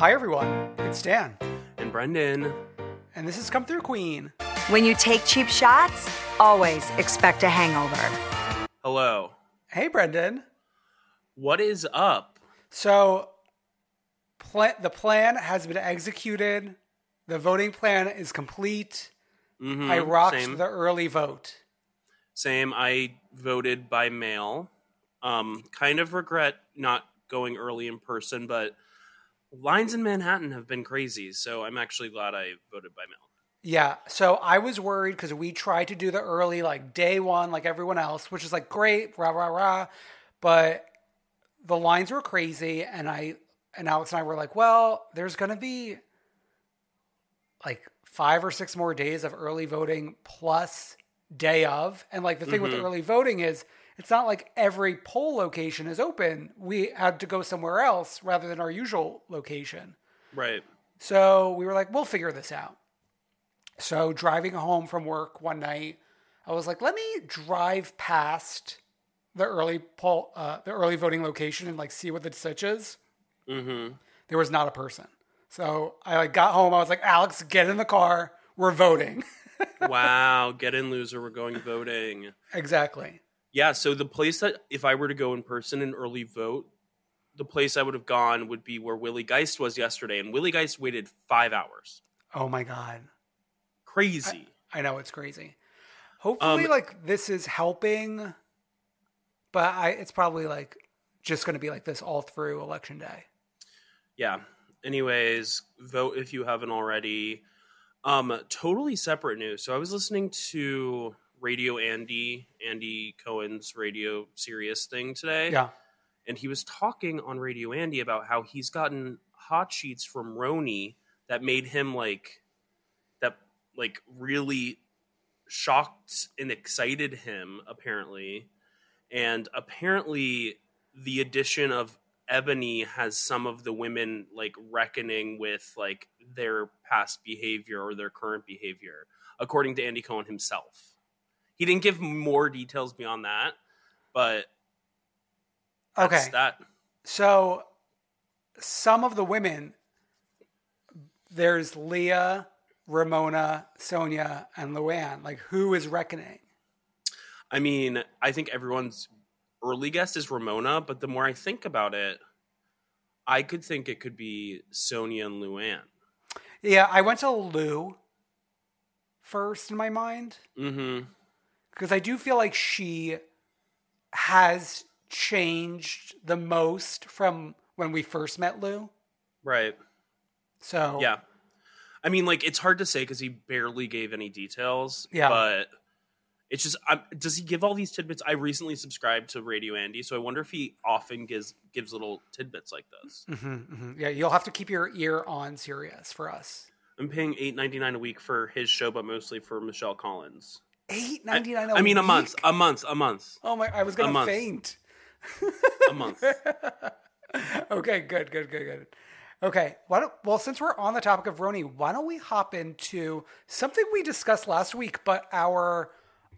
Hi, everyone. It's Dan, And Brendan. and this is Come Through Queen. When you take cheap shots, always expect a hangover. Hello. Hey, Brendan. What is up? So, pla- the plan has been executed. The voting plan is complete. Mhm, I rocked same. the early vote. Same. I voted by mail. Um, kind of regret not going early in person, but lines in Manhattan have been crazy, so I'm actually glad I voted by mail. Yeah. So I was worried because we tried to do the early, like day one, like everyone else, which is like great, rah rah rah. But the lines were crazy, and I and Alex and I were like, well, there's gonna be like five or six more days of early voting plus day of, and like the thing with Mhm. early voting is. It's not like every poll location is open. We had to go somewhere else rather than our usual location. Right. So we were like, we'll figure this out. So driving home from work one night, I was like, let me drive past the early poll, uh, the early voting location and like see what the sitch is. Mm-hmm. There was not a person. So I like got home. I was like, Alex, get in the car. We're voting. wow. Get in, loser. We're going voting. exactly. Yeah, so the place that if I were to go in person and early vote, the place I would have gone would be where Willie Geist was yesterday, and Willie Geist waited five hours. Oh my god, crazy! I know it's crazy. Hopefully, Um, like this is helping, but I it's probably like just going to be like this all through election day. Yeah. Anyways, vote if you haven't already. Um, totally separate news. So I was listening to Radio Andy, Andy Cohen's Radio Sirius thing today. Yeah. And he was talking on Radio Andy about how he's gotten hot sheets from RHONY that made him like that like really shocked and excited him apparently. And apparently the addition of Eboni has some of the women like reckoning with like their past behavior or their current behavior, according to Andy Cohen himself. He didn't give more details beyond that, but that's Okay. that. So some of the women, there's Leah, Ramona, Sonja, and Luann. Like, who is reckoning? I mean, I think everyone's early guess is Ramona, but the more I think about it, I could think it could be Sonja and Luann. Yeah, I went to Lou first in my mind Mm-hmm. Because I do feel like she has changed the most from when we first met Lou. Right. So Yeah. I mean, like it's hard to say because he barely gave any details. Yeah. But it's just, i does he give all these tidbits? I recently subscribed to Radio Andy, so I wonder if he often gives gives little tidbits like this. Mhm, yeah, you'll have to keep your ear on Sirius for us. I'm paying eight ninety nine a week for his show, but mostly for Michelle Collins. Eight I, ninety nine. I mean, a month, a month, a month, Oh my! I was gonna faint. a month. okay, good, good, good, good. Okay, why don't, well, since we're on the topic of RHONY, why don't we hop into something we discussed last week, but our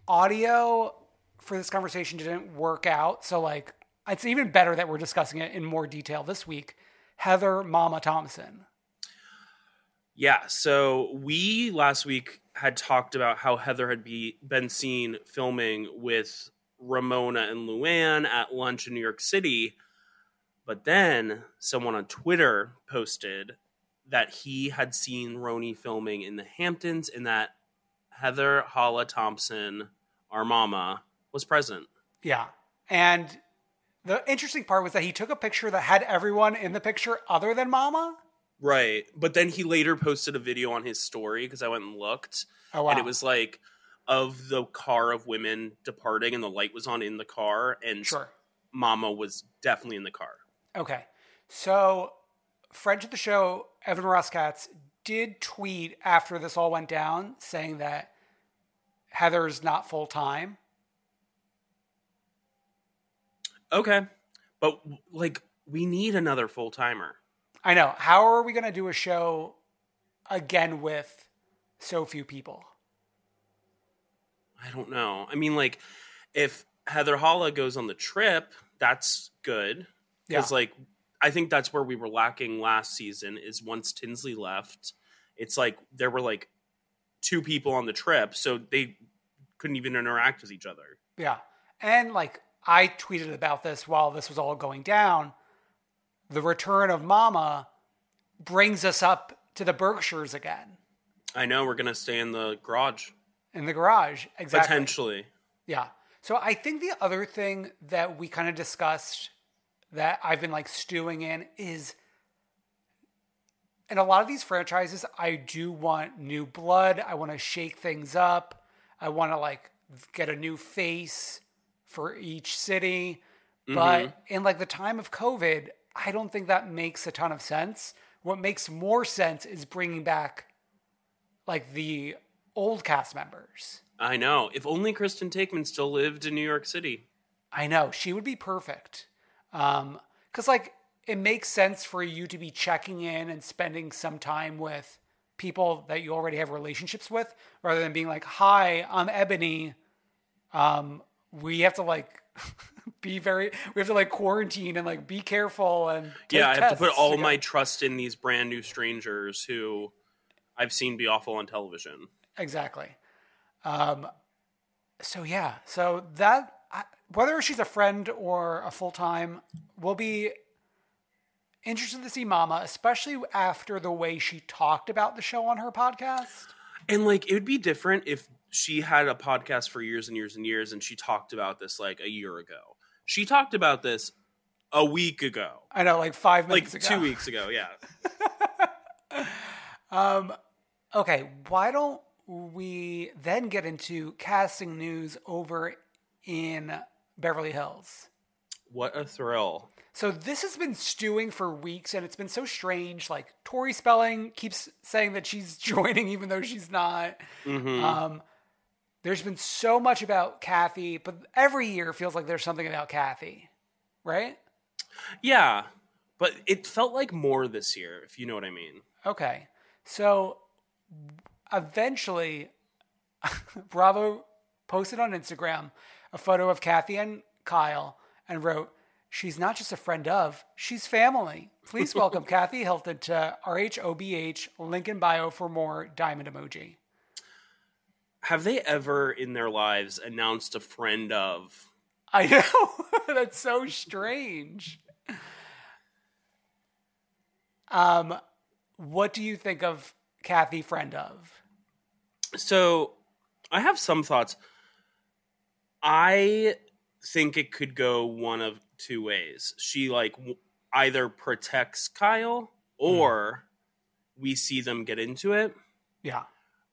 audio for this conversation didn't work out. So, like, it's even better that we're discussing it in more detail this week. Heather Mama Thomson. Yeah, so we last week had talked about how Heather had be, been seen filming with Ramona and Luann at lunch in New York City. But then someone on Twitter posted that he had seen RHONY filming in the Hamptons and that Heather Holla Thomson, our mama, was present. Yeah. And the interesting part was that he took a picture that had everyone in the picture other than Mama. Right. But then he later posted a video on his story because I went and looked. Oh, wow. And it was like of the car of women departing and the light was on in the car and Sure. Mama was definitely in the car. Okay. So, friend to the show, Evan Ross Katz, did tweet after this all went down saying that Heather's not full time. Okay. But like we need another full timer. I know. How are we going to do a show again with so few people? I don't know. I mean like if Heather Holla goes on the trip, that's good. Because Yeah. like I think that's where we were lacking last season is once Tinsley left, it's like there were like two people on the trip, so they couldn't even interact with each other. Yeah. And like I tweeted about this while this was all going down. The return of Mama brings us up to the Berkshires again I know we're gonna stay in the garage. in the garage. Exactly. Potentially. Yeah. So I think the other thing that we kind of discussed that I've been like stewing in is in a lot of these franchises, I do want new blood. I want to shake things up. I want to like get a new face for each city. But mm-hmm. in like the time of COVID, I don't think that makes a ton of sense. What makes more sense is bringing back like the old cast members. I know. If only Kristen Taekman still lived in New York City. I know she would be perfect. Um, cause like it makes sense for you to be checking in and spending some time with people that you already have relationships with, rather than being like, "Hi, I'm Eboni." Um, we have to like be very, we have to like quarantine and like be careful and yeah, I have to put all my trust in these brand new strangers who I've seen be awful on television. Exactly. Um, so yeah, so that I- whether she's a friend or a full time, we'll be interested to see Mama, especially after the way she talked about the show on her podcast. And like it would be different if she had a podcast for years and years and years and she talked about this like a year ago. She talked about this a week ago. I know, like five Like ago. two weeks ago, yeah. um. Okay, why don't we then get into casting news over in Beverly Hills? What a thrill. So this has been stewing for weeks, and it's been so strange. Like Tori Spelling keeps saying that she's joining, even though she's not. Um, there's been so much about Kathy, but every year feels like there's something about Kathy, right? Yeah. But it felt like more this year, if you know what I mean. Okay, so eventually, Bravo posted on Instagram a photo of Kathy and Kyle and wrote, She's not just a friend of, she's family. Please welcome Kathy Hilton to RHOBH, link in bio for more diamond emoji. Have they ever in their lives announced a friend of? I know that's so strange. Um, what do you think of Kathy friend of? So, I have some thoughts. I think it could go one of two ways. She like w- either protects Kyle or we see them get into it, Yeah.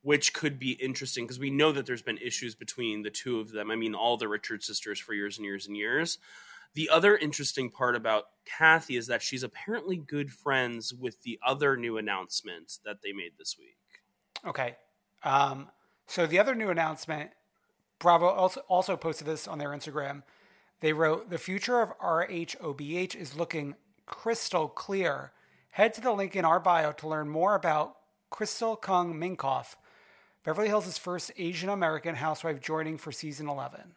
Which could be interesting because we know that there's been issues between the two of them. I mean, all the Richard sisters for years and years and years. The other interesting part about Kathy is that she's apparently good friends with the other new announcement that they made this week. Okay. Um, so the other new announcement, Bravo also also posted this on their Instagram. They wrote, "The future of RHOBH is looking crystal clear. Head to the link in our bio to learn more about Crystal Kung Minkoff, Beverly Hills' first Asian American housewife joining for season 11."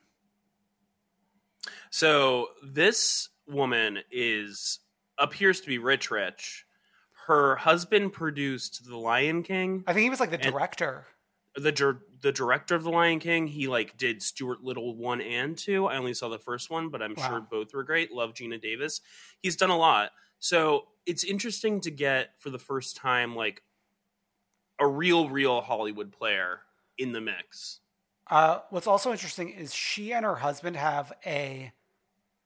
So this woman is appears to be rich, rich. Her husband produced The Lion King. I think he was like the director. The dir- the director of The Lion King. He like did Stuart Little one and two. I only saw the first one, but I'm sure both were great. Love Geena Davis. He's done a lot. So it's interesting to get for the first time like a real, real Hollywood player in the mix. Uh, what's also interesting is she and her husband have a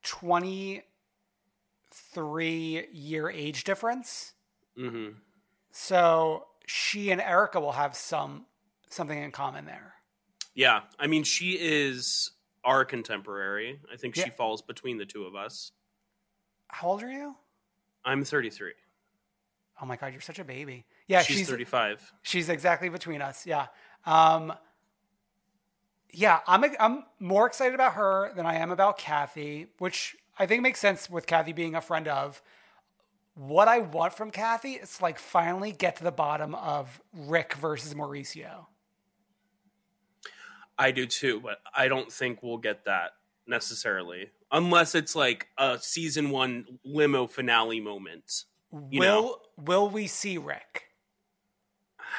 23 year age difference. hmm So she and Erika will have some something in common there. Yeah, I mean, she is our contemporary. I think she falls between the two of us. How old are you? I'm 33. Oh my god, you're such a baby. Yeah, she's, she's 35. she's exactly between us. Yeah. Um yeah, I'm I'm more excited about her than I am about Kathy, which I think makes sense with Kathy being a friend of. What I want from Kathy is like finally get to the bottom of Rick versus Mauricio. I do too, but I don't think we'll get that necessarily unless it's like a season one limo finale moment. You will know. will we see Rick?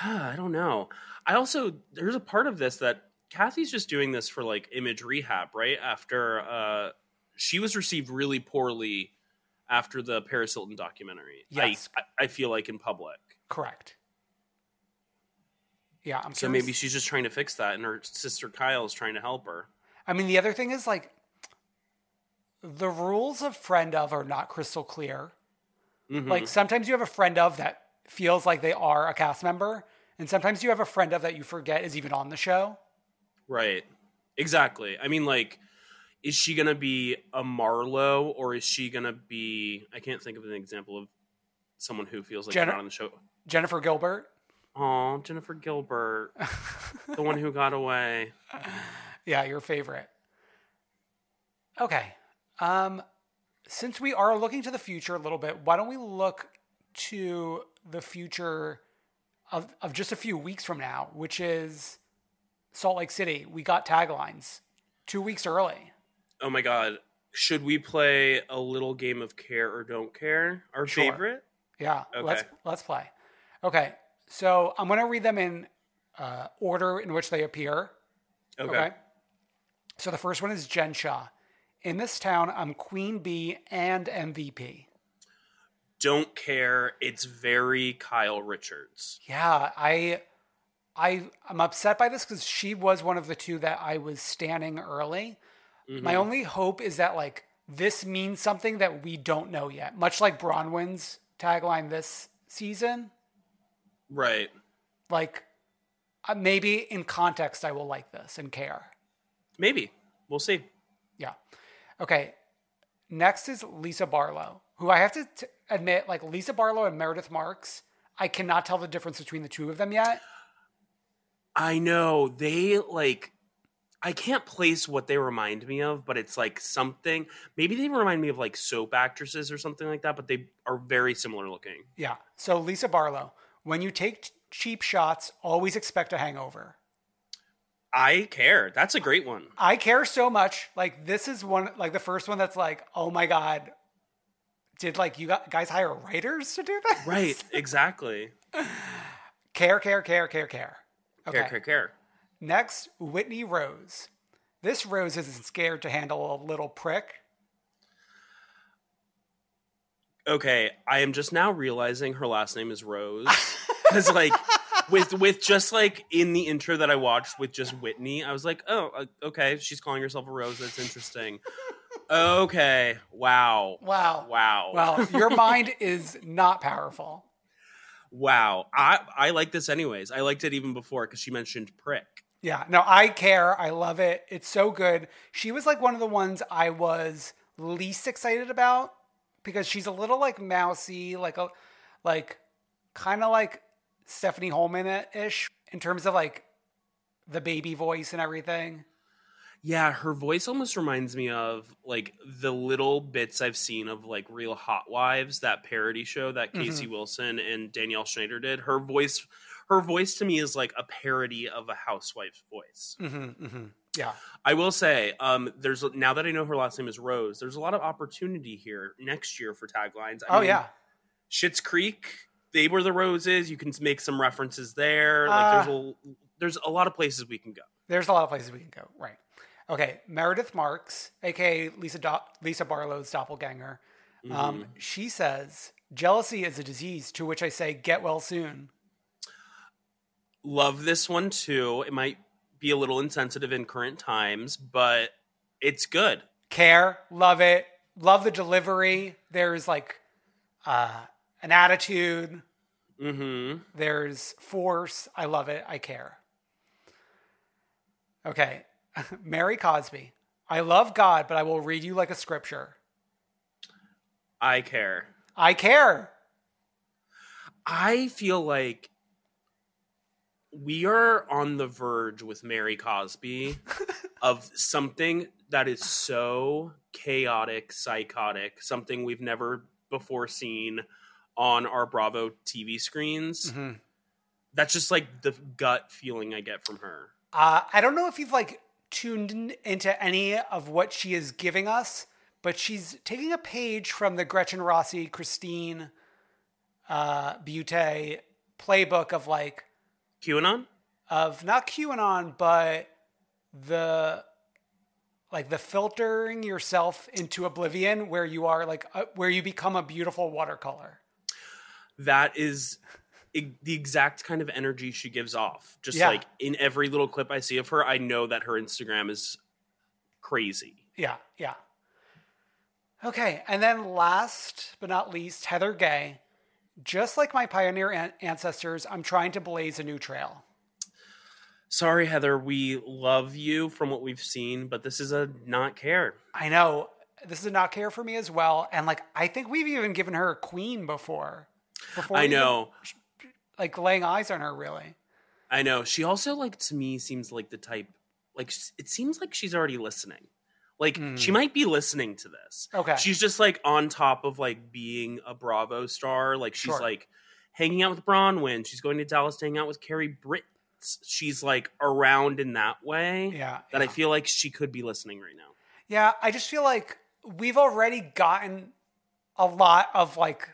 I don't know. I also there's a part of this that Kathy's just doing this for like image rehab, right? After uh she was received really poorly after the Paris Hilton documentary. Yes. I, I feel like in public. Correct. Yeah, I'm So curious- maybe she's just trying to fix that and her sister Kyle is trying to help her. I mean, the other thing is like the rules of friend of are not crystal clear. Mhm. Like sometimes you have a friend of that feels like they are a cast member, and sometimes you have a friend of that you forget is even on the show. Right. Exactly. I mean, like, is she gonna be a Marlo or is she gonna be? I can't think of an example of someone who feels like they're not on the show. Jennifer Gilbert. Oh, Jennifer Gilbert, the one who got away. Yeah, your favorite. Okay. Um, since we are looking to the future a little bit, why don't we look to the future of, of just a few weeks from now, which is Salt Lake City. We got taglines two weeks early. Oh my God! Should we play a little game of care or don't care? Our Sure. favorite. Yeah, Okay. let's let's play. Okay, so I'm gonna read them in uh, order in which they appear. Okay. So the first one is Jen Shah. In this town, I'm Queen Bee and MVP. Don't care. It's very Kyle Richards. Yeah, I, I, I'm upset by this because she was one of the two that I was standing early. My Mhm. only hope is that like this means something that we don't know yet, much like Braunwyn's tagline this season. Right. Like, uh, maybe in context, I will like this and care. Maybe we'll see. Yeah. Okay. Next is Lisa Barlow, who I have to t- admit, like Lisa Barlow and Meredith Marks, I cannot tell the difference between the two of them yet. I know they like. I can't place what they remind me of, but it's like something. Maybe they remind me of like soap actresses or something like that, but they are very similar looking. Yeah. So Lisa Barlow, when you take t- cheap shots, always expect a hangover. I care. That's a great one. I care so much. Like this is one, like the first one that's like, oh my god, did like you got, guys hire writers to do this? Right. Exactly. Care, care, care, care, care. Okay. Care, care, care. Next, Whitney Rose. This Rose isn't scared to handle a little prick. Okay, I am just now realizing her last name is Rose. Because like with with just like in the intro that I watched with just Whitney, I was like, oh, uh, okay, she's calling herself a Rose. That's interesting. okay, wow, Wow. wow, Well, your mind is not powerful. wow. I I like this anyways. I liked it even before because she mentioned prick. Yeah, no, I care. I love it. It's so good. She was like one of the ones I was least excited about because she's a little like mousy, like a like kind of like Stephanie Hollman ish in terms of like the baby voice and everything. Yeah, her voice almost reminds me of like the little bits I've seen of like Real Hot Wives, that parody show that Casey Wilson and Danielle Schneider did. Her voice, her voice to me is like a parody of a housewife's voice. Mm-hmm, mm-hmm. Yeah. I will say, um, there's now that I know her last name is Rose, there's a lot of opportunity here next year for taglines. I oh mean, yeah. Schitt's Creek, they were the roses. You can make some references there. Like Uh, there's a there's a lot of places we can go. There's a lot of places we can go. Right. Okay. Meredith Marks, aka Lisa Do- Lisa Barlow's doppelganger. Um, she says jealousy is a disease. To which I say, get well soon. Love this one too. It might be a little insensitive in current times, but it's good. Care, love it, love the delivery. There's like uh, an attitude. Mm-hmm. There's force. I love it. I care. Okay. Mary Cosby. I love God, but I will read you like a scripture. I care. I care. I feel like we are on the verge with Mary Cosby of something that is so chaotic, psychotic, something we've never before seen on our Bravo TV screens. Mm-hmm. That's just like the gut feeling I get from her. Uh, I don't know if you've like tuned in- into any of what she is giving us, but she's taking a page from the Gretchen Rossi, Christine uh, Butte playbook of like QAnon? of not QAnon, but the like the filtering yourself into oblivion, where you are like uh, where you become a beautiful watercolor. That is the exact kind of energy she gives off. Just Yeah. like in every little clip I see of her, I know that her Instagram is crazy. Yeah, yeah. Okay, and then last but not least, Heather Gay. Just like my pioneer an- ancestors, I'm trying to blaze a new trail. Sorry, Heather, we love you from what we've seen, but this is a not care. I know this is a not care for me as well, and like I think we've even given her a queen before. Before I we even, know. like laying eyes on her, really. I know. She also like to me seems like the type like it seems like she's already listening. Like she might be listening to this. Hmm. Okay. She's just like on top of like being a Bravo star. Like she's Sure. like hanging out with Braunwyn. She's going to Dallas to hang out with Carrie Britt. She's like around in that way. Yeah, That I feel like she could be listening right now. Yeah, I just feel like we've already gotten a lot of like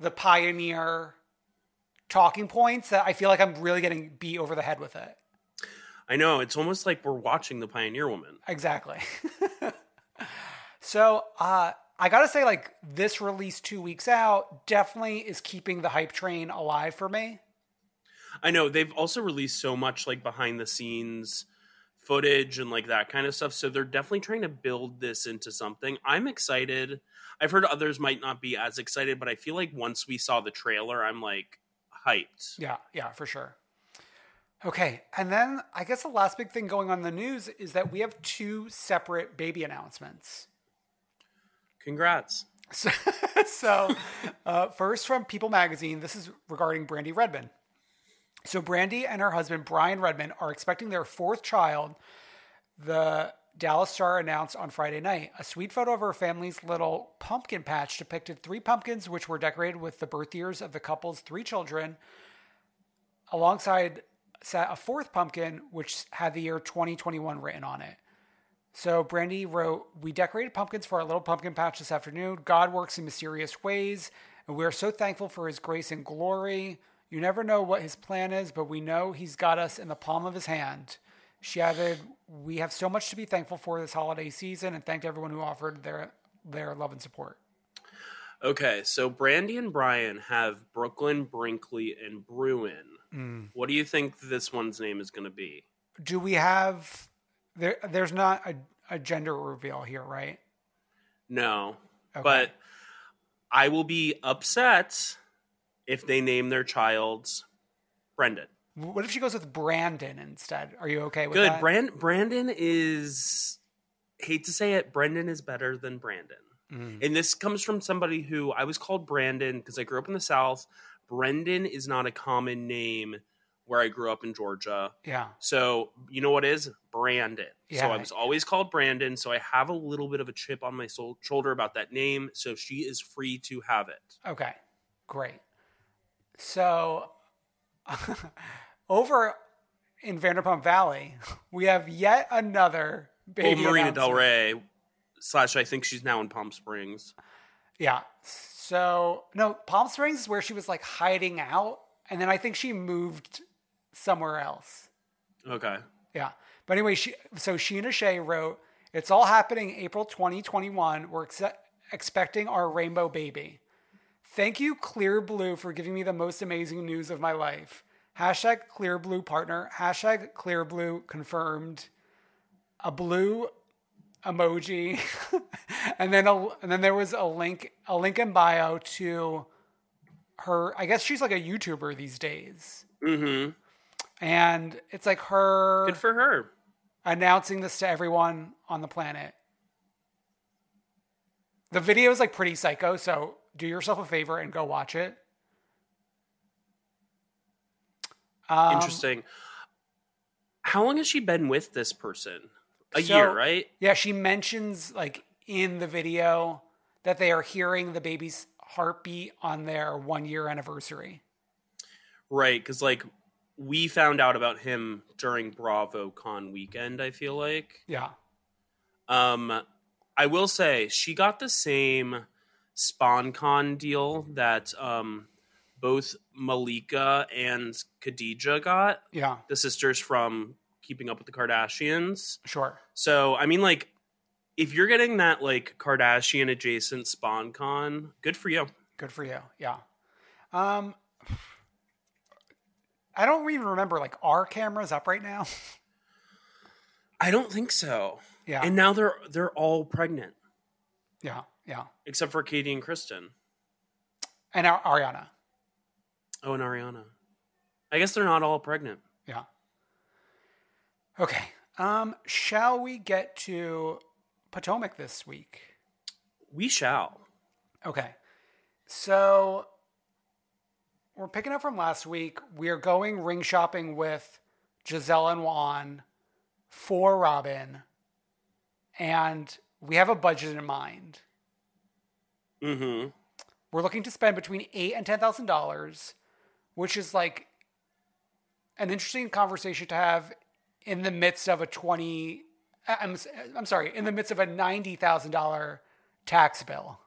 the pioneer talking points that I feel like I'm really getting beat over the head with it. I know. It's almost like we're watching the Pioneer Woman. Exactly. so, uh, I gotta say, like, this release two weeks out definitely is keeping the hype train alive for me. I know they've also released so much like behind the scenes footage and like that kind of stuff. So they're definitely trying to build this into something. I'm excited. I've heard others might not be as excited, but I feel like once we saw the trailer, I'm like hyped. Yeah, yeah, for sure. Okay, and then I guess the last big thing going on in the news is that we have two separate baby announcements. Congrats. So, so uh, first from People Magazine, this is regarding Brandi Redmond. So Brandi and her husband Brian Redmond are expecting their fourth child. The Dallas Star announced on Friday night a sweet photo of her family's little pumpkin patch depicted three pumpkins, which were decorated with the birth years of the couple's three children, alongside sat a fourth pumpkin, which had the year 2021 written on it. So Brandi wrote, We decorated pumpkins for our little pumpkin patch this afternoon. God works in mysterious ways, and we are so thankful for his grace and glory. You never know what his plan is, but we know he's got us in the palm of his hand. She added, We have so much to be thankful for this holiday season and thanked everyone who offered their their love and support. Okay, so Brandi and Brian have Brooklyn, Brinkley, and Bruin. Mm. What do you think this one's name is going to be? Do we have there there's not a, a gender reveal here, right? No, Okay. but I will be upset if they name their child Brendan. What if she goes with Brandon instead? Are you okay with Good. that? Brand, Brandon is, hate to say it, Brendan is better than Brandon. Mm. And this comes from somebody who I was called Brandon because I grew up in the South. Brendan is not a common name where I grew up in Georgia. Yeah. So you know what is Brandon. Yeah. So I was always called Brandon. So I have a little bit of a chip on my soul, shoulder about that name. So she is free to have it. Okay, great. So, over in Vanderpump Valley, we have yet another Well, baby. Marina Del. Rey slash I think she's now in Palm Springs. Yeah. So no, Palm Springs is where she was like hiding out, and then I think she moved somewhere else. Okay. Yeah. But anyway, she so Scheana Shay wrote, "It's all happening April 2021. We're ex- expecting our rainbow baby. Thank you, Clearblue, for giving me the most amazing news of my life. Hashtag Clearblue partner. Hashtag Clearblue confirmed. A blue emoji, and then a, and then there was a link a link in bio to her. I guess she's like a YouTuber these days." Mm-hmm. and it's like her Good for her. announcing this to everyone on the planet. The video is like pretty psycho, so do yourself a favor and go watch it. Um, Interesting. How long has she been with this person? A so- year, right? Yeah, she mentions like in the video that they are hearing the baby's heartbeat on their one year anniversary. Right, because like we found out about him during BravoCon weekend. I feel like. Yeah. Um, I will say she got the same SpawnCon deal that um both Malika and Khadijah got. Yeah. The sisters from Keeping Up with the Kardashians. Sure. So I mean, like, if you're getting that like Kardashian adjacent SpawnCon, good for you. Good for you. Yeah. Um I don't even remember like are cameras up right now? I don't think so. Yeah. And now they're they're all pregnant, yeah, yeah. except for Katie and Kristen. And Ar- Ariana. Oh, and Ariana. I guess they're not all pregnant. Yeah. Okay. Um, shall we get to Potomac this week? We shall. Okay. So we're picking up from last week. We are going ring shopping with Gizelle and Juan for Robyn. And we have a budget in mind. Mm-hmm. We're looking to spend between eight and ten thousand dollars, which is like an interesting conversation to have in the midst of a twenty. I'm I'm sorry, in the midst of a ninety thousand dollar tax bill.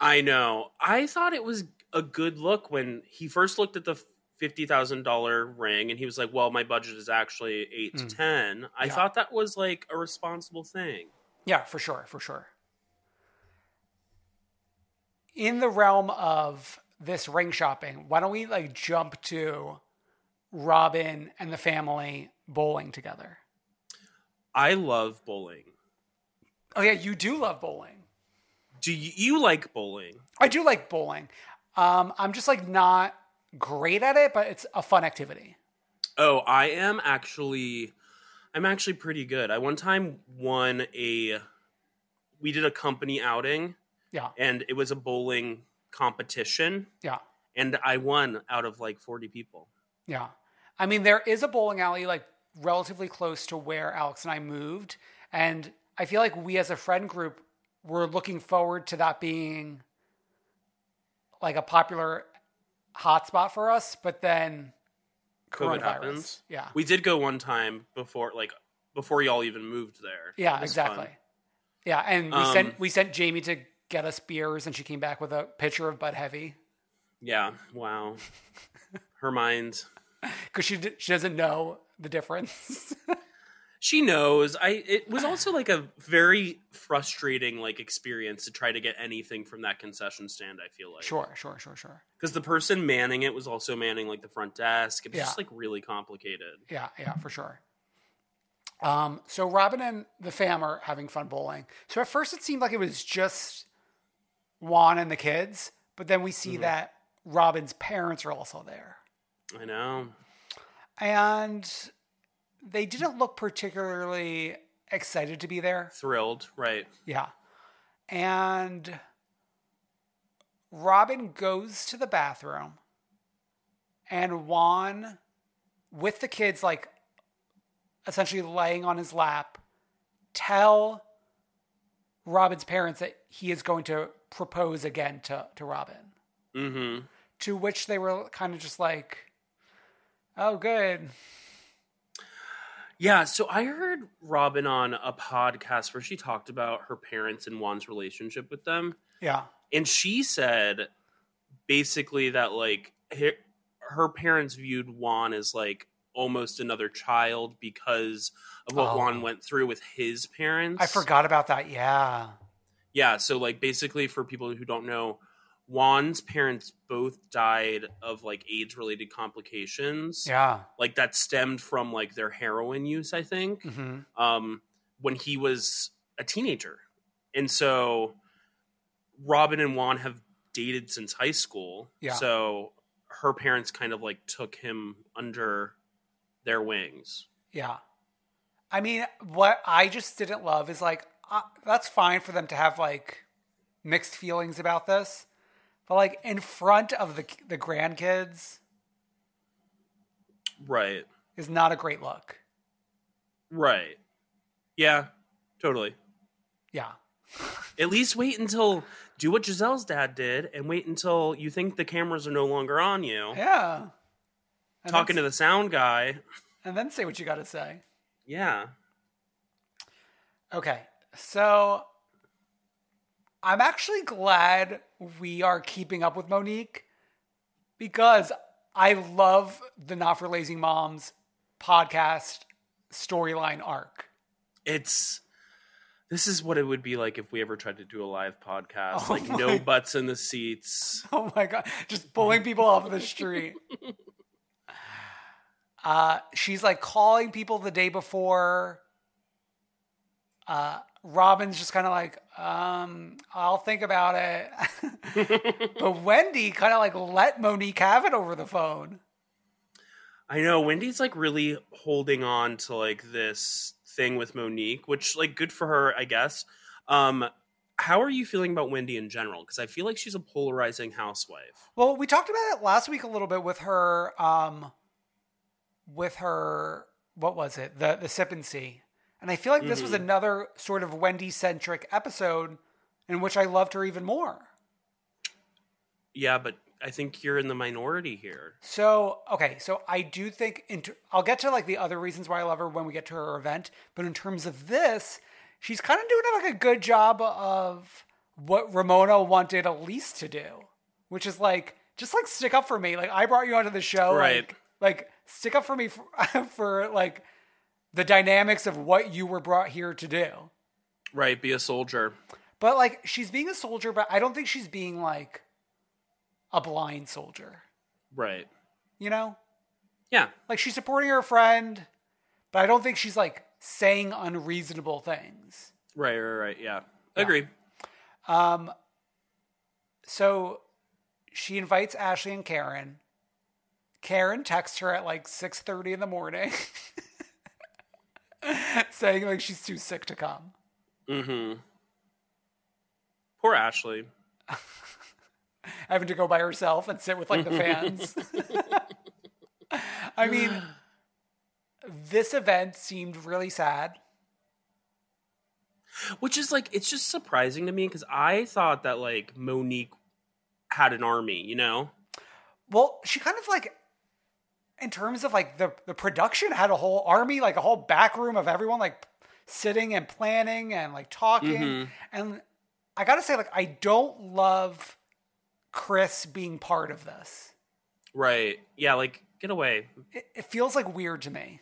I know. I thought it was a good look when he first looked at the fifty thousand dollar ring, and he was like, "Well, my budget is actually eight to Mm. ten. I Yeah. thought that was like a responsible thing. Yeah, for sure, for sure. In the realm of this ring shopping, why don't we like jump to Robyn and the family bowling together? I love bowling. Oh yeah, you do love bowling. Do you, you like bowling? I do like bowling. Um, I'm just like not great at it, but it's a fun activity. Oh, I am actually I'm actually pretty good. I one time won a we did a company outing Yeah, and it was a bowling competition yeah, and I won out of like 40 people. yeah. I mean, there is a bowling alley like relatively close to where Alex and I moved, and I feel like we as a friend group were looking forward to that being like a popular hotspot for us. But then COVID happens. Yeah, We did go one time before like before y'all even moved there. yeah, exactly. fun. Yeah, and we Um, sent we sent Jamie to get us beers, and she came back with a pitcher of Bud Heavy. Yeah. Wow. Her mind. because she d- she doesn't know the difference. She knows. I. It was also like a very frustrating like experience to try to get anything from that concession stand. I feel like sure, sure, sure, sure. because the person manning it was also manning like the front desk. It was Yeah. just like really complicated. Yeah, yeah, for sure. Um, so Robyn and the fam are having fun bowling. So at first it seemed like it was just Juan and the kids, but then we see mm-hmm. that Robyn's parents are also there. I know. And they didn't look particularly excited to be there. Thrilled. Right. Yeah. And Robyn goes to the bathroom and Juan with the kids like essentially laying on his lap tell Robyn's parents that he is going to propose again to, to Robyn. Mm-hmm. To which they were kind of just like, oh, good. Yeah, so I heard Robyn on a podcast where she talked about her parents and Juan's relationship with them. Yeah. And she said basically that like her, her parents viewed Juan as like almost another child because of what Oh. Juan went through with his parents. I forgot about that. Yeah. Yeah, so like basically for people who don't know, Juan's parents both died of like AIDS related complications. Yeah. Like that stemmed from like their heroin use, I think hmm um, when he was a teenager. And so Robyn and Juan have dated since high school. Yeah. So her parents kind of like took him under their wings. Yeah. I mean, what I just didn't love is like, uh, that's fine for them to have like mixed feelings about this. But like in front of the the grandkids Right. is not a great look. Right. Yeah, totally. Yeah. At least wait until do what Gizelle's dad did and wait until you think the cameras are no longer on you. Yeah. And Talking to the sound guy. and then say what you got to say. Yeah. Okay. So I'm actually glad we are keeping up with Monique because I love the Not for Lazy Moms podcast storyline arc. It's this is what it would be like if we ever tried to do a live podcast. Oh like my- no butts in the seats. Oh my god, just pulling people off the street. Uh, she's like calling people the day before. Uh, Robyn's just kind of like, um, I'll think about it. but Wendy kind of like let Monique have it over the phone. I know Wendy's like really holding on to like this thing with Monique, which like good for her, I guess. Um how are you feeling about Wendy in general? Because I feel like she's a polarizing housewife. Well, we talked about it last week a little bit with her, um, with her, what was it? The the sip and see. And I feel like this was mm-hmm. another sort of Wendy centric episode in which I loved her even more. Yeah, but I think you're in the minority here. So okay, so I do think in I'll get to like the other reasons why I love her when we get to her event, but in terms of this, she's kind of doing like a good job of what Ramona wanted Elise to do, which is like just like stick up for me. Like I brought you onto the show, Right. Like, like stick up for me for, for like the dynamics of what you were brought here to do. Right, be a soldier. But like she's being a soldier, but I don't think she's being like a blind soldier. Right. You know? Yeah. Like she's supporting her friend, but I don't think she's like saying unreasonable things. Right, right, right. Yeah. Agree. Um so she invites Ashley and Karen. Karen texts her at like 6:30 in the morning saying like she's too sick to come. Mm-hmm. Poor Ashley. Having to go by herself and sit with like the fans. I mean, this event seemed really sad. Which is like it's just surprising to me because I thought that like Monique had an army, you know? Well, she kind of like, in terms of like the the production, had a whole army, like a whole back room of everyone like sitting and planning and like talking. And I gotta say, like, I don't love Chris being part of this. Right. Yeah, like get away. It, it feels like weird to me.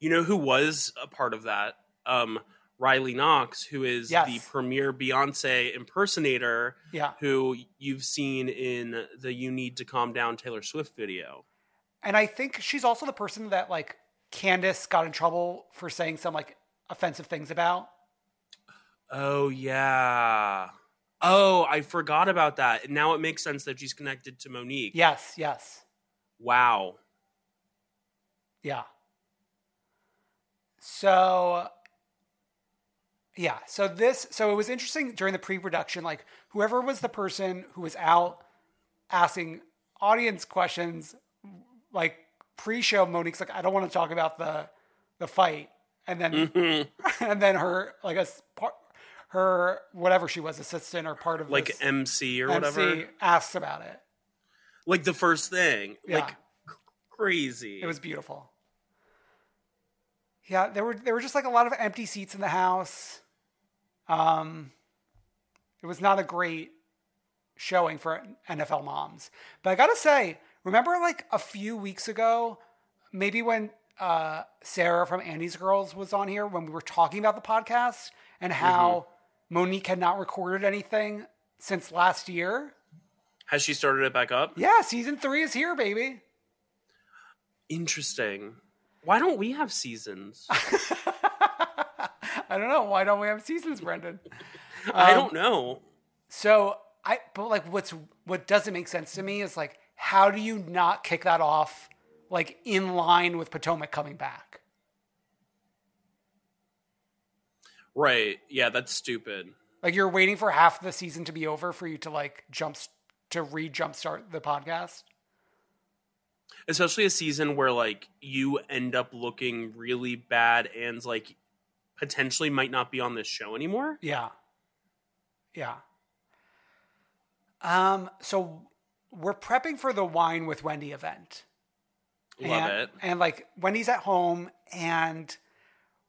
You know who was a part of that? Um Riley Knoxx, who is Yes. the premier Beyonce impersonator Yeah. who you've seen in the You Need to Calm Down Taylor Swift video. And I think she's also the person that like Candiace got in trouble for saying some like offensive things about. Oh yeah. Oh, I forgot about that. And now it makes sense that she's connected to Monique. Yes, yes. Wow. Yeah. So yeah, so this so it was interesting during the pre-production like whoever was the person who was out asking audience questions like pre-show Monique's like I don't want to talk about the the fight and then and then her like a part her whatever she was assistant or part of Like MC or MC whatever. asks about it. Like the first thing. Yeah. Like crazy. It was beautiful. Yeah, there were there were just like a lot of empty seats in the house. Um, it was not a great showing for NFL moms. But I gotta say, remember like a few weeks ago, maybe when uh, Sarah from Andy's Girls was on here when we were talking about the podcast and how Monique had not recorded anything since last year. Has she started it back up? Yeah, season three is here, baby. Interesting. Why don't we have seasons? I don't know. Why don't we have seasons, Brendan? I Um, don't know. So I, but like, what's what doesn't make sense to me is like, how do you not kick that off like in line with Potomac coming back? Right. Yeah, that's stupid. Like you're waiting for half the season to be over for you to like jump to re jumpstart the podcast. Especially a season where like you end up looking really bad and like potentially might not be on this show anymore. Yeah, yeah. Um. So we're prepping for the wine with Wendy event. Love and, it. And like Wendy's at home and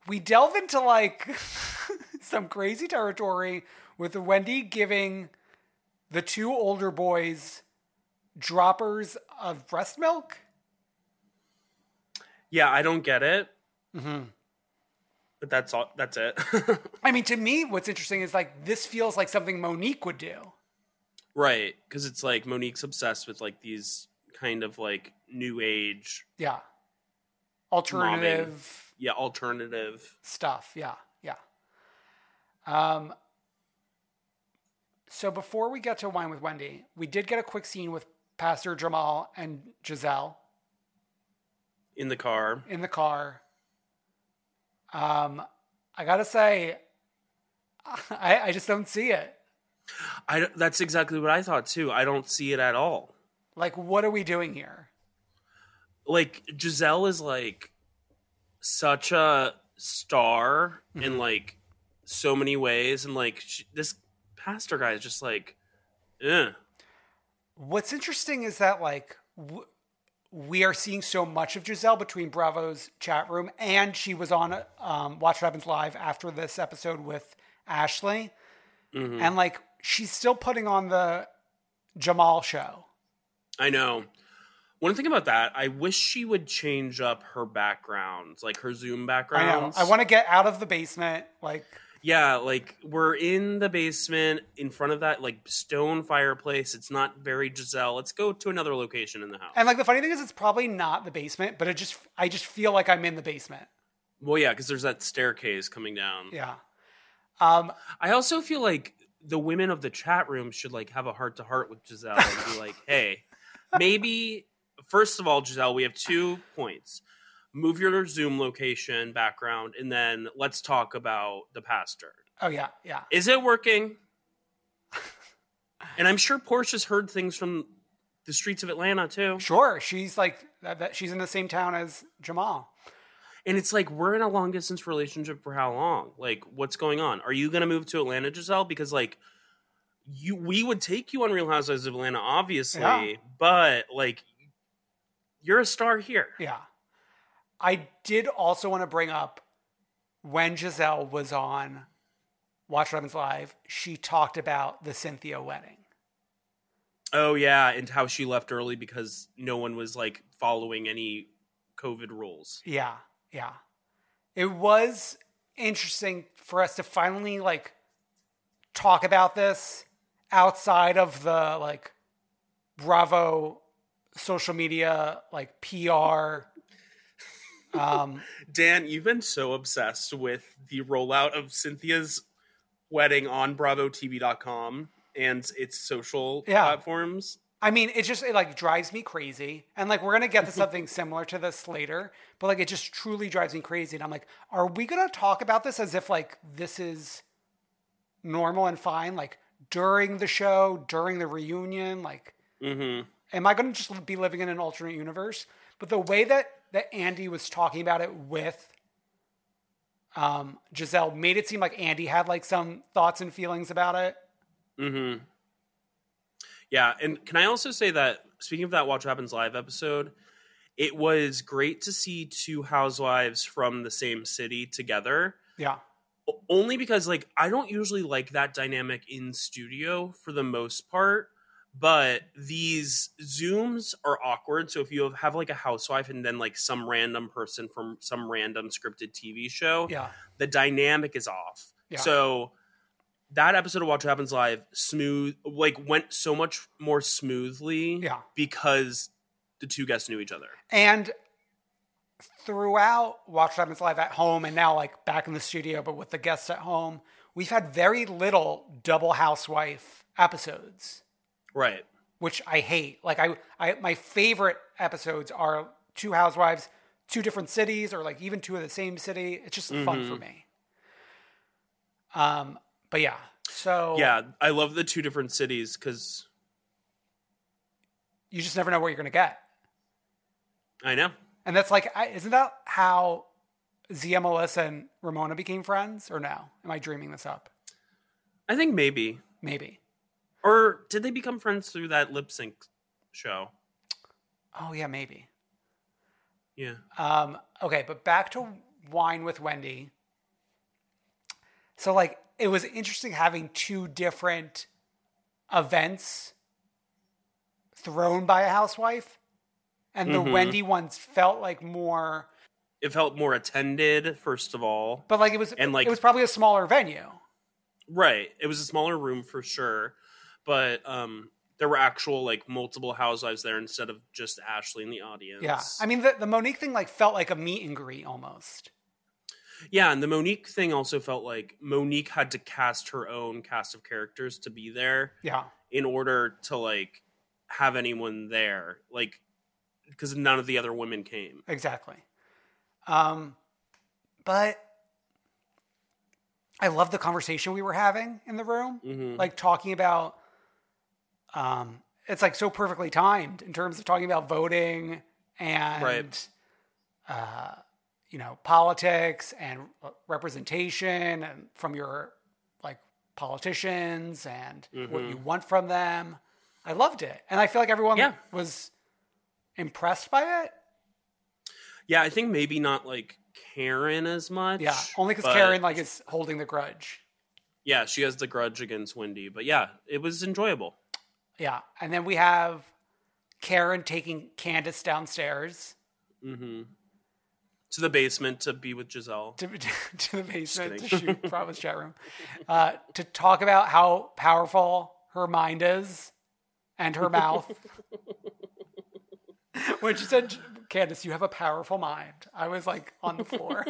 we delve into like some crazy territory with Wendy giving the two older boys droppers of breast milk. Yeah, I don't get it. Mm-hmm. But that's all that's it. I mean, to me, what's interesting is like this feels like something Monique would do. Right. Because it's like Monique's obsessed with like these kind of like new age Yeah. Alternative yeah, alternative. stuff. Yeah, yeah. Um. So before we get to wine with Wendy, we did get a quick scene with Pastor Jamal and Gizelle in the car. in the car. Um, I gotta say, I, I just don't see it. I that's exactly what I thought too. I don't see it at all. Like, what are we doing here? Like Gizelle is like such a star Mm-hmm. in like so many ways, and like she, this pastor guy is just like, eh. What's interesting is that like w- we are seeing so much of Gizelle between Bravo's chat room, and she was on um, Watch What Happens Live after this episode with Ashley, and like she's still putting on the Jamal show. I know. One thing about that, I wish she would change up her backgrounds, like her Zoom I backgrounds. I want to get out of the basement. Like, Yeah, like we're in the basement in front of that like stone fireplace. It's not very Gizelle. Let's go to another location in the house. and like the funny thing is, it's probably not the basement, but it just I just feel like I'm in the basement. well, yeah, because there's that staircase coming down. Yeah. Um, I also feel like the women of the chat room should like have a heart to heart with Gizelle and be like, hey, maybe first of all, Gizelle, we have two points. Move your Zoom location background, and then let's talk about the pastor. oh yeah, yeah. Is it working? and I'm sure Porsha's heard things from the streets of Atlanta too. Sure, she's like that, that. She's in the same town as Jamal. And it's like we're in a long distance relationship for how long? Like, what's going on? Are you gonna move to Atlanta, Gizelle? Because like you we would take you on Real Housewives of Atlanta, obviously, Yeah. but like you're a star here. Yeah. I did also want to bring up when Gizelle was on Watch Happens Live, she talked about the Cynthia wedding. Oh yeah, and how she left early because no one was like following any COVID rules. Yeah, yeah. It was interesting for us to finally like talk about this outside of the like Bravo social media like PR um Dan, you've been so obsessed with the rollout of Cynthia's wedding on BravoTV.com and its social Yeah. platforms. I mean, it just it like drives me crazy. And like we're gonna get to something similar to this later, but like it just truly drives me crazy. And I'm like, are we gonna talk about this as if like this is normal and fine? Like during the show, during the reunion, like Mm-hmm. am I gonna just be living in an alternate universe? But the way that that Andy was talking about it with um Gizelle made it seem like Andy had like some thoughts and feelings about it. Mm-hmm. Yeah, and can I also say that speaking of that Watch What Happens Live episode, it was great to see two housewives from the same city together. Yeah. Only because like I don't usually like that dynamic in studio for the most part, but these zooms are awkward. So if you have like a housewife and then like some random person from some random scripted TV show, Yeah. the dynamic is off. Yeah. So that episode of Watch What Happens Live smooth like went so much more smoothly Yeah. because the two guests knew each other. And throughout Watch What Happens Live at home and now like back in the studio, but with the guests at home, we've had very little double housewife episodes, Right. which I hate. Like I, I my favorite episodes are two housewives, two different cities, or like even two of the same city. It's just fun for me. Um, but yeah. So Yeah, I love the two different cities cuz you just never know what you're gonna get. I know. And that's like, isn't that how ZMLS and Ramona became friends? Or no? Am I dreaming this up? I think maybe. Maybe. Or did they become friends through that lip sync show? Oh yeah, maybe. Yeah. Um, okay, but back to wine with Wendy. So like, it was interesting having two different events thrown by a housewife, and the Mhm. Wendy ones felt like more, It felt more attended first of all. but like it was, And, like- it was probably a smaller venue. Right. It was a smaller room for sure, but um there were actual like multiple housewives there instead of just Ashley in the audience. Yeah, I mean the the Monique thing like felt like a meet and greet almost. Yeah, and the Monique thing also felt like Monique had to cast her own cast of characters to be there Yeah, in order to like have anyone there, like because none of the other women came. exactly. Um, but I love the conversation we were having in the room, Mhm. like talking about. Um, it's like so perfectly timed in terms of talking about voting and, Right. uh, you know, politics and representation and from your like politicians and what you want from them. I loved it, and I feel like everyone Yeah. was impressed by it. Yeah, I think maybe not like Karen as much. Yeah, only because Karen like is holding the grudge. Yeah, she has the grudge against Wendy, but yeah, it was enjoyable. Yeah, and then we have Karen taking Candiace downstairs hmm To the basement to be with Gizelle. to, to the basement to shoot Bravo's chat room uh, to talk about how powerful her mind is and her mouth. when she said, "Candiace, you have a powerful mind," I was like on the floor.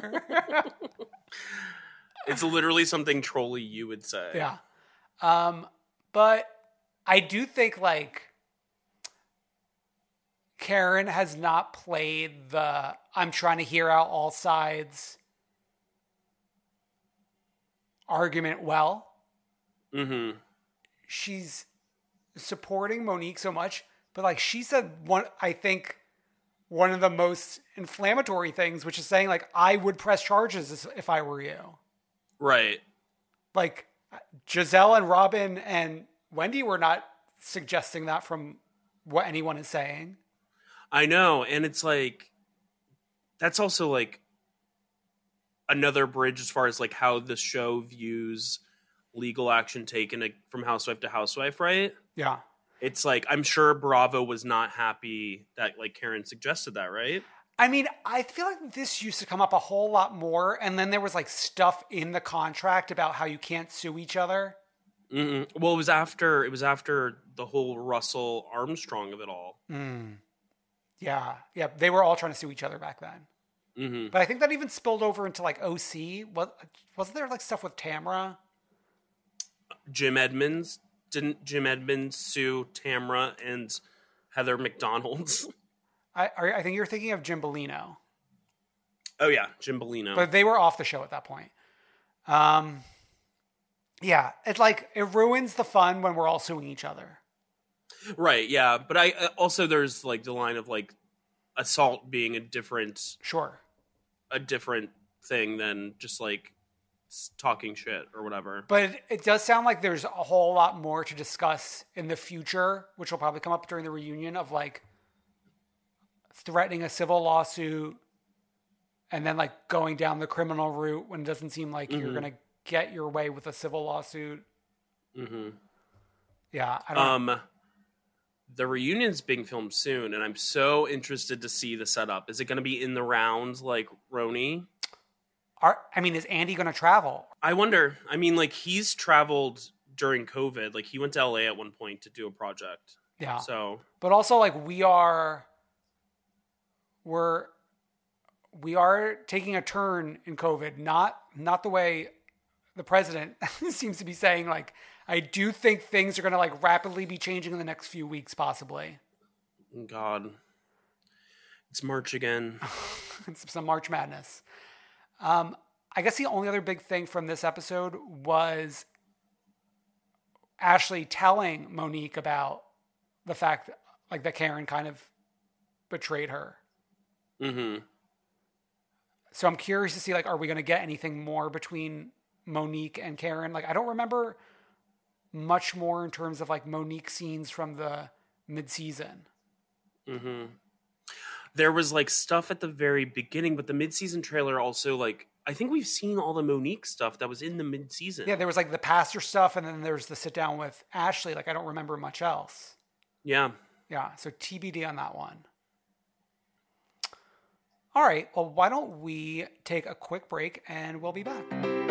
It's literally something trolly you would say. Yeah. Um, but I do think like Karen has not played the I'm trying to hear out all sides argument well. hmm She's supporting Monique so much, but like she said one I think one of the most inflammatory things, which is saying like I would press charges if I were you. Right. like Gizelle and Robyn and Wendy were not suggesting that from what anyone is saying. I know, and it's like that's also like another bridge as far as like how the show views legal action taken like, from housewife to housewife, right? Yeah. It's like I'm sure Bravo was not happy that like Karen suggested that, right? I mean, I feel like this used to come up a whole lot more, and then there was like stuff in the contract about how you can't sue each other. Mm-mm. Well, it was after it was after the whole Russell Armstrong of it all. Mm. Yeah, yeah, they were all trying to sue each other back then. Mm-hmm. But I think that even spilled over into like OC. What wasn't there like stuff with Tamra? Jim Edmonds didn't Jim Edmonds sue Tamra and Heather McDonald's? I are- I think you're thinking of Jim Bellino, Oh yeah, Jim Bellino. but they were off the show at that point. Um, yeah, it's like it ruins the fun when we're all suing each other. Right, yeah, but I uh, also there's like the line of like assault being a different Sure. a different thing than just like talking shit or whatever. But it, it does sound like there's a whole lot more to discuss in the future, which will probably come up during the reunion of like threatening a civil lawsuit and then like going down the criminal route when it doesn't seem like you're going to get your way with a civil lawsuit. Mm-hmm. Yeah. I don't Um, the reunion's being filmed soon, and I'm so interested to see the setup. Is it going to be in the round like RHONY? are, I mean, is Andy going to travel? I wonder. I mean, like he's traveled during COVID. Like he went to LA at one point to do a project. Yeah. So but also like we are we're we are taking a turn in covid not not the way the president seems to be saying like i do think things are going to like rapidly be changing in the next few weeks possibly God, it's March again. It's some march madness um i guess the only other big thing from this episode was ashley telling monique about the fact like that karen kind of betrayed her mm-hmm. So I'm curious to see like, are we going to get anything more between Monique and Karen? Like, I don't remember much more in terms of like Monique scenes from the mid-season. Mm-hmm. There was like stuff at the very beginning, but the mid-season trailer also like I think we've seen all the Monique stuff that was in the mid-season. Yeah, there was like the pastor stuff, and then there's the sit down with Ashley. Like, I don't remember much else. Yeah. Yeah, so TBD on that one. All right, well, why don't we take a quick break and we'll be back.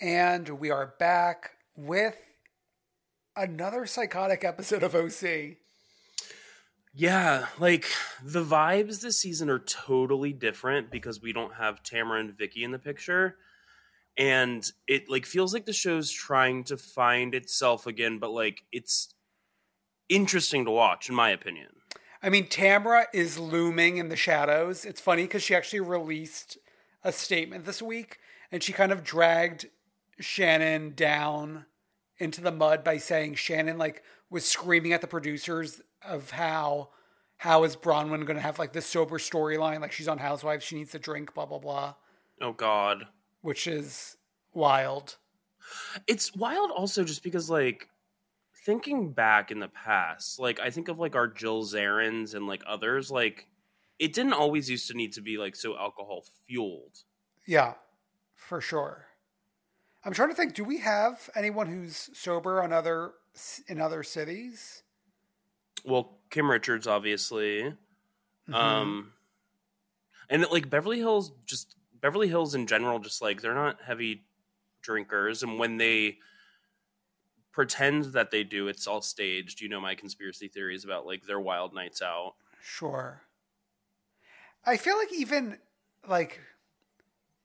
And we are back with another psychotic episode of OC. Yeah, like the vibes this season are totally different because we don't have Tamra and Vicki in the picture. And it like feels like the show's trying to find itself again, but like it's interesting to watch in my opinion. I mean, Tamra is looming in the shadows. It's funny because she actually released a statement this week and she kind of dragged Shannon down into the mud by saying Shannon like was screaming at the producers of how how is Braunwyn going to have like this sober storyline like she's on Housewives she needs to drink blah blah blah Oh god. which is wild. It's wild also just because like thinking back in the past, like I think of like our Jill Zarins and like others, like it didn't always used to need to be like so alcohol fueled. Yeah, for sure. I'm trying to think. Do we have anyone who's sober on other in other cities? Well, Kim Richards obviously. Um and like Beverly Hills just Beverly Hills in general just like they're not heavy drinkers and when they pretend that they do it's all staged. You know my conspiracy theories about like their wild nights out. Sure. I feel like even like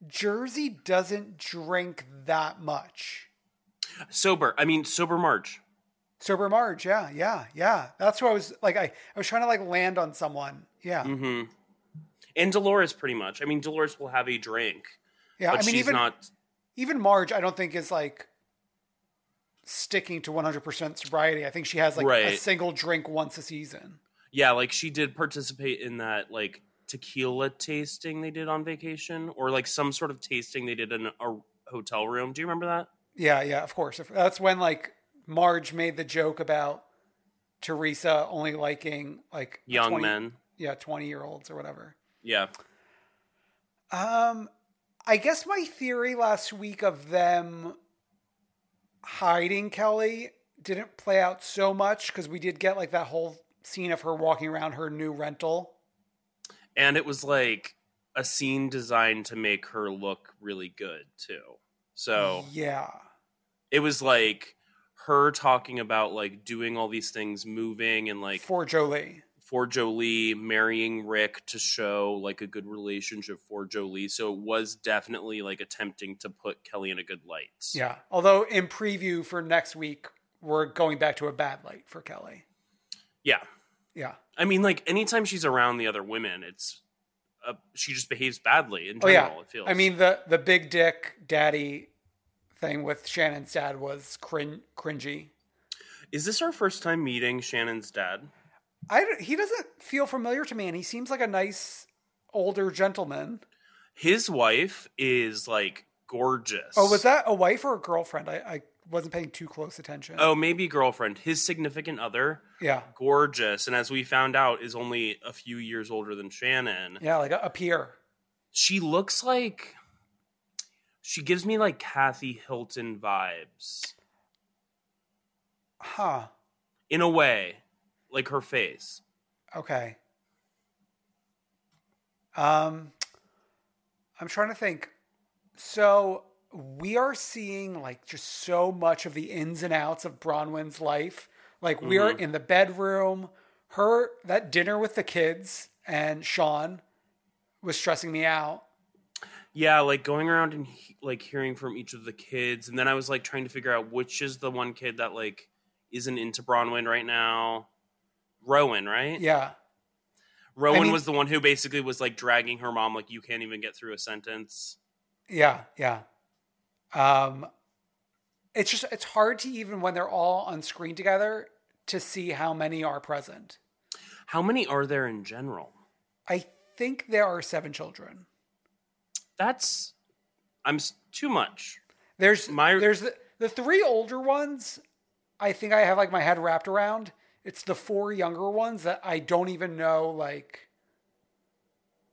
Jersey doesn't drink that much. Sober. I mean sober March. Sober Marge, yeah, yeah, yeah. That's what I was like. I, I was trying to like land on someone. Yeah, Mm-hmm. And Dolores, pretty much. I mean, Dolores will have a drink, yeah. but I mean, she's even not. even Marge, I don't think is like sticking to 100% sobriety. I think she has like a single drink once a season. Yeah, like she did participate in that like tequila tasting they did on vacation, or like some sort of tasting they did in a hotel room. Do you remember that? Yeah, yeah, of course. That's when like Marge made the joke about Teresa only liking like Young 20 men. Yeah, 20 year olds or whatever. Yeah. Um, I guess my theory last week of them hiding Kelly didn't play out so much because we did get like that whole scene of her walking around her new rental. And it was like a scene designed to make her look really good too. So Yeah. it was like her talking about like doing all these things, moving and like For Jolie. for Jolie, marrying Rick to show like a good relationship for Jolie. So it was definitely like attempting to put Kelly in a good light. Yeah. Although in preview for next week, we're going back to a bad light for Kelly. Yeah. Yeah. I mean, like anytime she's around the other women, it's uh, she just behaves badly in Oh general. yeah. It feels. I mean the the big dick daddy thing with Shannon's dad was crin- cringy. is this our first time meeting Shannon's dad? I he doesn't feel familiar to me, and he seems like a nice older gentleman. His wife is like gorgeous. Oh, was that a wife or a girlfriend? I, I wasn't paying too close attention. Oh, maybe girlfriend. His significant other, yeah, gorgeous, and as we found out, is only a few years older than Shannon. yeah, like a, a peer. She looks like she gives me like Kathy Hilton vibes Huh. in a way, like her face. Okay. Um, I'm trying to think. So we are seeing like just so much of the ins and outs of Braunwyn's life. Like we are mm-hmm. in the bedroom. Her that dinner with the kids and Sean was stressing me out. Yeah, like going around and he- like hearing from each of the kids, and then I was like trying to figure out which is the one kid that like isn't into Bronwyn right now. Rowan, right? Yeah. Rowan I mean- was the one who basically was like dragging her mom, like you can't even get through a sentence. Yeah, yeah. Um it's just it's hard to even when they're all on screen together to see how many are present. How many are there in general? I think there are seven children. That's I'm too much. There's My- there's the, the three older ones. I think I have like my head wrapped around. It's the four younger ones that I don't even know like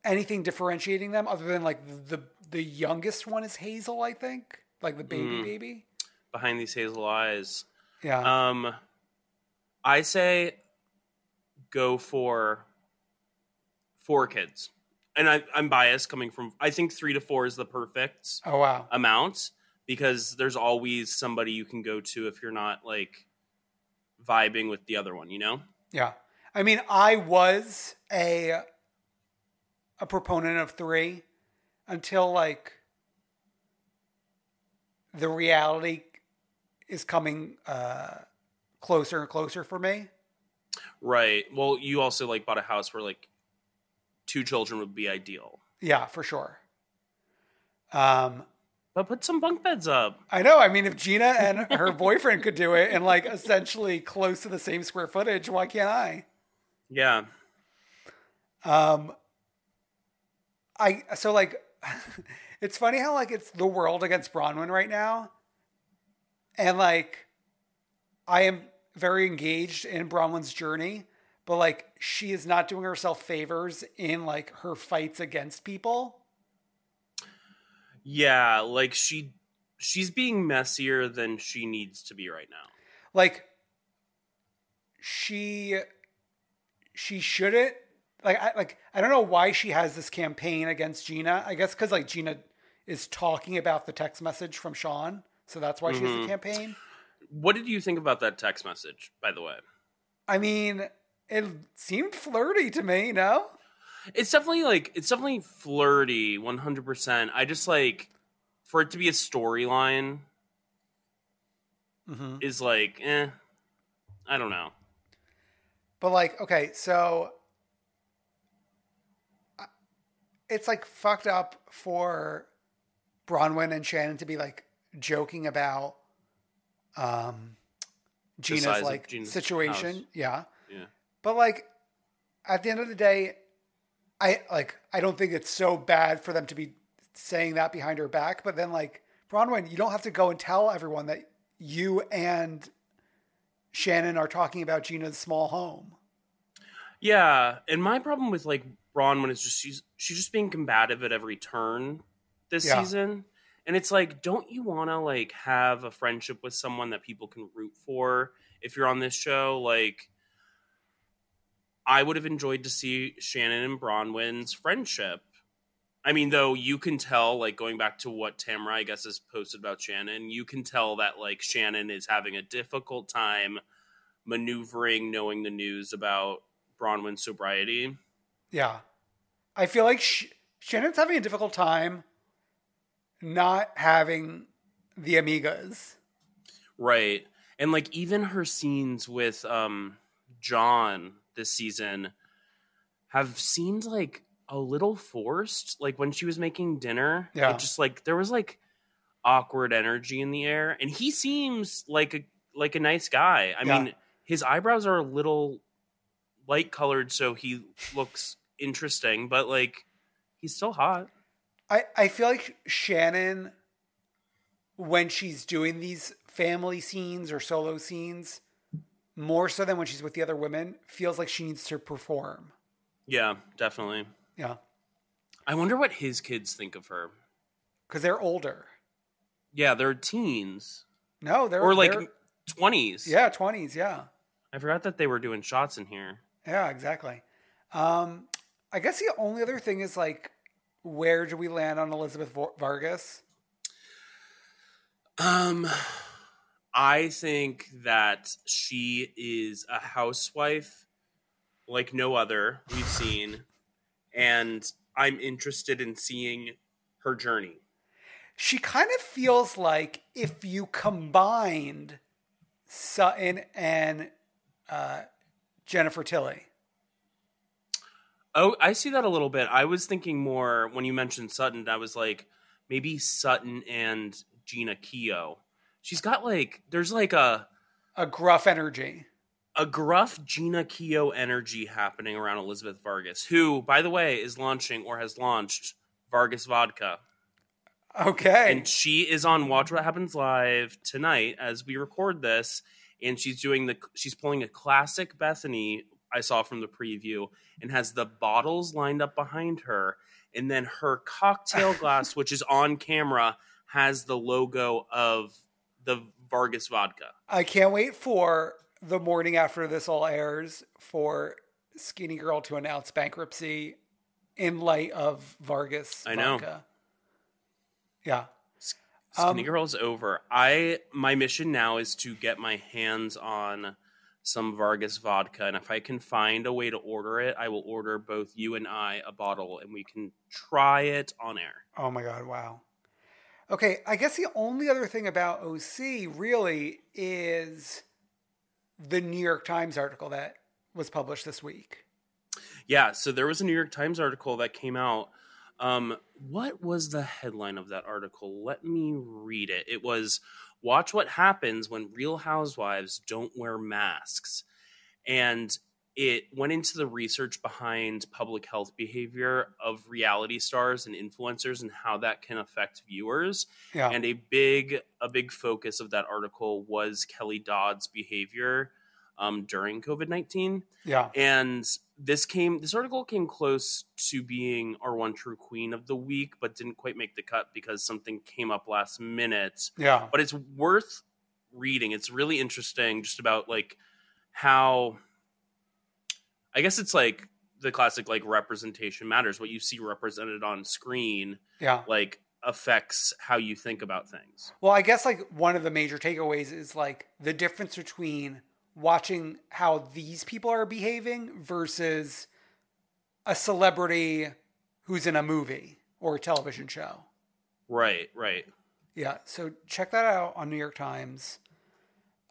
anything differentiating them other than like the the youngest one is Hazel, I think, like the baby Mm. baby. Behind these hazel eyes. Yeah. Um I say go for four kids. And I, I'm biased coming from I think three to four is the perfect oh wow. amount because there's always somebody you can go to if you're not like vibing with the other one, you know? Yeah. I mean, I was a a proponent of 3 until like the reality is coming uh closer and closer for me. Right. Well, you also like bought a house where like two children would be ideal. Yeah, for sure. Um But put some bunk beds up. I know. I mean, if Gina and her boyfriend could do it and like essentially close to the same square footage, why can't I? Yeah. Um, I so like, it's funny how like it's the world against Braunwyn right now, and like, I am very engaged in Braunwyn's journey, but like she is not doing herself favors in like her fights against people. Yeah, like she she's being messier than she needs to be right now. Like, she she shouldn't like I like I don't know why she has this campaign against Gina. I guess because like Gina is talking about the text message from Sean, so that's why she has the campaign. What did you think about that text message, by the way? I mean, it seemed flirty to me. No, It's definitely like it's definitely flirty, one hundred percent. I just like for it to be a storyline is like, eh. I don't know. but like okay, so it's like fucked up for Braunwyn and Shannon to be like joking about um Gina's like Gina's situation. house. Yeah. Yeah. But like at the end of the day, I like I don't think it's so bad for them to be saying that behind her back. But then like Braunwyn, you don't have to go and tell everyone that you and Shannon are talking about Gina's small home. Yeah, and my problem with like Braunwyn is just she's she's just being combative at every turn, this Yeah. season. And it's like, don't you want to like have a friendship with someone that people can root for if you're on this show? Like, I would have enjoyed to see Shannon and Braunwyn's friendship. I mean, though you can tell, like going back to what Tamra, I guess, has posted about Shannon, you can tell that like Shannon is having a difficult time maneuvering, knowing the news about Braunwyn's sobriety. Yeah. I feel like Sh- Shannon's having a difficult time not having the amigas. Right. And like even her scenes with um John this season have seemed like a little forced. Like when she was making dinner, Yeah. it just like there was like awkward energy in the air. And he seems like a like a nice guy. I Yeah. mean, his eyebrows are a little light colored so he looks interesting, but like he's still hot. I, I feel like Shannon, when she's doing these family scenes or solo scenes, more so than when she's with the other women, feels like she needs to perform. Yeah, definitely. Yeah. I wonder what his kids think of her. Because they're older. Yeah, they're teens. No, they're or like they're- twenties. yeah, 20s. Yeah. I forgot that they were doing shots in here. Yeah, exactly. Um, I guess the only other thing is like, where do we land on Elizabeth Vargas? Um, I think that she is a housewife like no other we've seen, and I'm interested in seeing her journey. She kind of feels like if you combined Sutton and uh, Jennifer Tilly. Oh, I see that a little bit. I was thinking more when you mentioned Sutton. I was like, maybe Sutton and Jeana Keough. She's got like, there's like a a gruff energy, a gruff Jeana Keough energy happening around Elizabeth Vargas, who, by the way, is launching or has launched Vargas Vodka. Okay. And she is on Watch What Happens Live tonight as we record this, and she's doing the she's pulling a classic Bethenny I saw from the preview and has the bottles lined up behind her, and then her cocktail glass, which is on camera, has the logo of the Vargas vodka. I can't wait for the morning after this all airs for Skinny Girl to announce bankruptcy in light of Vargas. I know. vodka. Yeah. Skinny Um, Girl's over. I my mission now is to get my hands on some Vargas vodka, and if I can find a way to order it, I will order both you and I a bottle, and we can try it on air. Oh my God, wow. Okay, I guess the only other thing about OC really is the New York Times article that was published this week. Yeah, so there was a New York Times article that came out. Um, what was the headline of that article? Let me read it. It was Watch What Happens When Real Housewives Don't Wear Masks. And it went into the research behind public health behavior of reality stars and influencers and how that can affect viewers. Yeah. And a big a big focus of that article was Kelly Dodd's behavior um, during COVID nineteen. Yeah. And this came this article came close to being our one true queen of the week, but didn't quite make the cut because something came up last minute. Yeah. But it's worth reading. It's really interesting just about like how I guess it's like the classic like representation matters. What you see represented on screen Yeah. like affects how you think about things. Well, I guess like one of the major takeaways is like the difference between watching how these people are behaving versus a celebrity who's in a movie or a television show. Right, right. Yeah, so check that out on New York Times.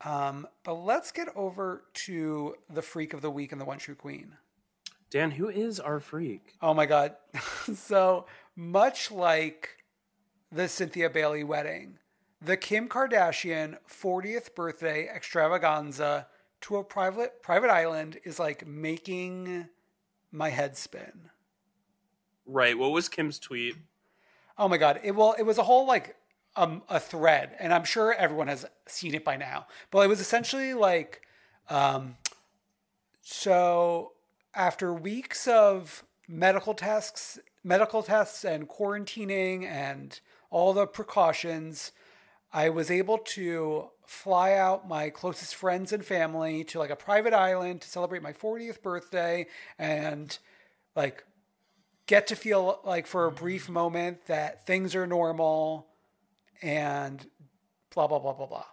Um, but let's get over to the freak of the week and the one true queen. Dan, who is our freak? Oh my god. so much like the Cynthia Bailey wedding, the Kim Kardashian 40th birthday extravaganza to a private private island is like making my head spin. Right. What was Kim's tweet? Oh my god! It well, it was a whole like um a thread, and I'm sure everyone has seen it by now. But it was essentially like, um, so after weeks of medical tests medical tests and quarantining and all the precautions, I was able to fly out my closest friends and family to like a private island to celebrate my 40th birthday and like get to feel like for a brief moment that things are normal and blah blah blah blah blah.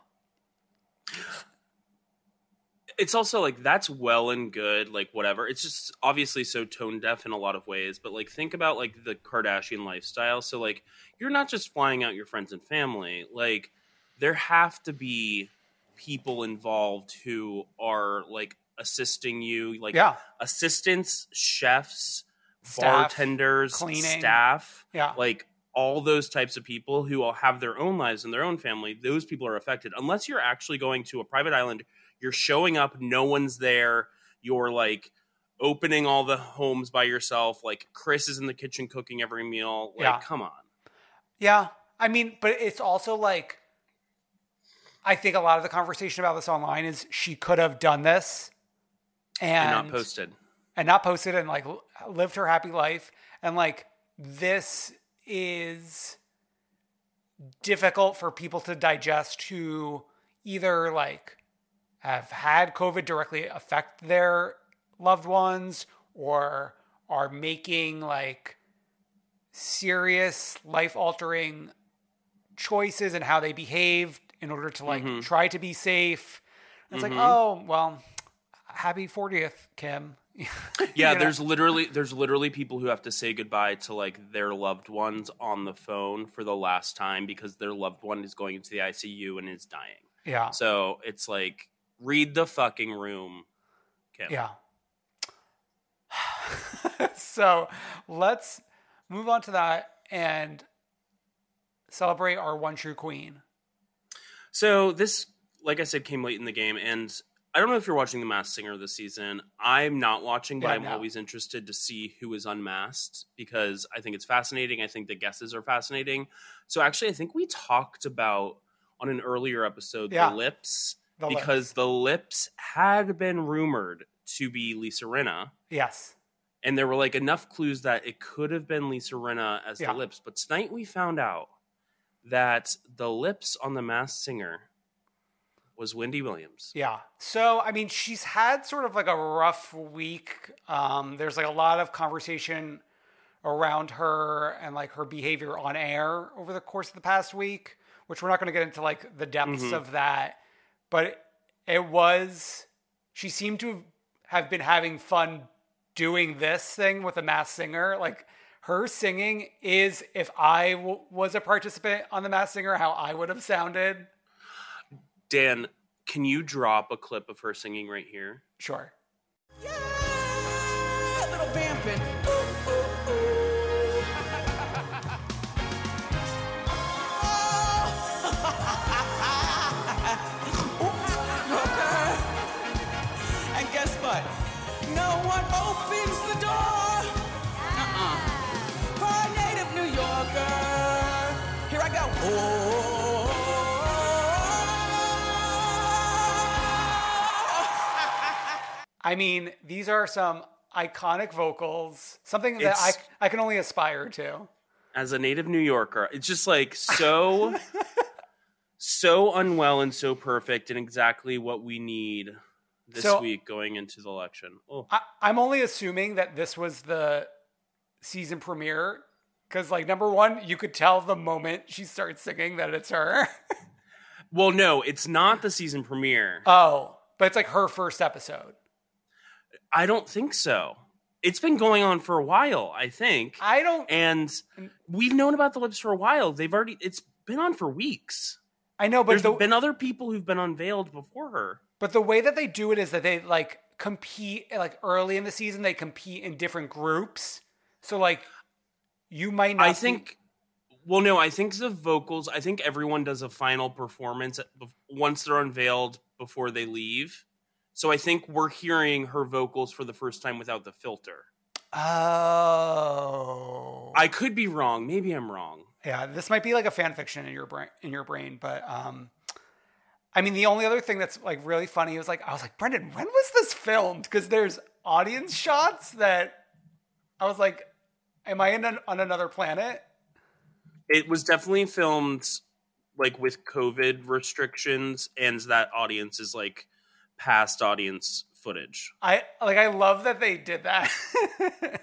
It's also like that's well and good like whatever it's just obviously so tone deaf in a lot of ways but like think about like the kardashian lifestyle so like you're not just flying out your friends and family like there have to be people involved who are like assisting you like Yeah. assistants chefs Staff, bartenders cleaning. staff Yeah. like all those types of people who all have their own lives and their own family those people are affected unless you're actually going to a private island you're showing up no one's there. You're like opening all the homes by yourself. Like chris is in the kitchen cooking every meal. Like Yeah. come on. Yeah. I mean, but it's also like I think a lot of the conversation about this online is she could have done this and, and not posted. and not posted and like lived her happy life. And like this is difficult for people to digest who either like have had covid directly affect their loved ones or are making like serious life altering choices and how they behave in order to like Mm-hmm. try to be safe. It's like oh well happy 40th kim. Yeah know? there's literally there's literally people who have to say goodbye to like their loved ones on the phone for the last time because their loved one is going into the icu and is dying. Yeah. So it's like read the fucking room Kim. Yeah. so let's move on to that and celebrate our one true queen. So this, like I said, came late in the game, and I don't know if you're watching The Masked Singer this season. I'm not watching, but Yeah, I'm no. always interested to see who is unmasked because I think it's fascinating. I think the guesses are fascinating. So actually, I think we talked about on an earlier episode Yeah. the lips The lips. because the lips had been rumored to be Lisa Rinna. Yes. And there were like enough clues that it could have been Lisa Rinna as Yeah. the lips. But tonight we found out that the lips on the Masked Singer was Wendy Williams. Yeah. So, I mean, she's had sort of like a rough week. Um, there's like a lot of conversation around her and like her behavior on air over the course of the past week, which we're not going to get into like the depths of that. But it was, she seemed to have been having fun doing this thing with a Masked Singer. Like her singing is, if I w- was a participant on the Masked Singer, how I would have sounded. Dan, can you drop a clip of her singing right here? Sure. Yeah, little vamping. I mean, these are some iconic vocals, something that I, I can only aspire to. As a native New Yorker, it's just like so, so unwell and so perfect and exactly what we need this So- week going into the election. Oh, I, I'm only assuming that this was the season premiere because, like, number one, you could tell the moment she starts singing that it's her. well, no, it's not the season premiere. oh, but it's like her first episode. I don't think so. It's been going on for a while, I think. I don't. and we've known about the lips for a while. They've already it's been on for weeks. I know, but There's the, been other people who've been unveiled before her. but the way that they do it is that they like compete like early in the season. They compete in different groups. So like, you might not. I be- think well no, I think the vocals, I think everyone does a final performance at- once they're unveiled before they leave. So I think we're hearing her vocals for the first time without the filter. Oh. I could be wrong. Maybe I'm wrong. Yeah, this might be like a fan fiction in your brain in your brain, but um I mean the only other thing that's like really funny was like I was like, Brendan, when was this filmed? Because there's audience shots that I was like, Am I in an, on another planet? It was definitely filmed like with COVID restrictions, and that audience is like past audience footage. I like. I love that they did that.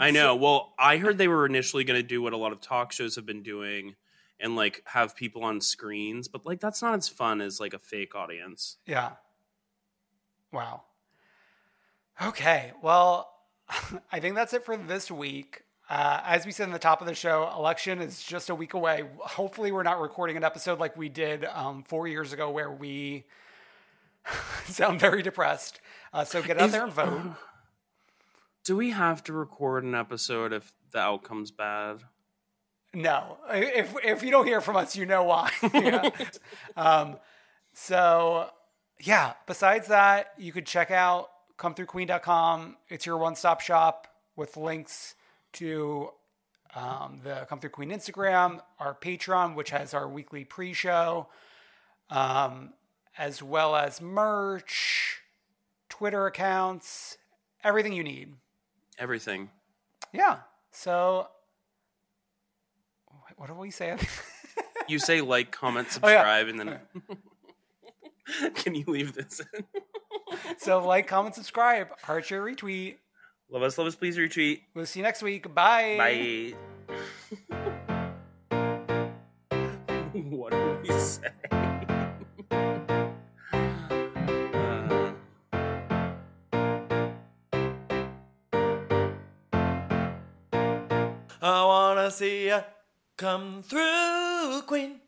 I know. Well, I heard they were initially going to do what a lot of talk shows have been doing and like have people on screens, but like that's not as fun as like a fake audience. Yeah. Wow. Okay. Well, I think that's it for this week. Uh, as we said in the top of the show, election is just a week away. Hopefully, we're not recording an episode like we did um, four years ago where we sound very depressed. Uh, so get out If- there and vote. Do we have to record an episode if the outcome's bad? No, if if you don't hear from us, you know why. Yeah. um, so yeah. Besides that, you could check out comethroughqueen.com. It's your one-stop shop with links to um, the Come Through Queen Instagram, our Patreon, which has our weekly pre-show, um, as well as merch, Twitter accounts, everything you need. Everything. Yeah. So, what do we say? You say like, comment, Oh, yeah. subscribe, and then can you leave this in? so, like, comment, subscribe, heart share, retweet. love us, love us, please retweet. We'll see you next week. Bye. Bye. See ya come through, Queen.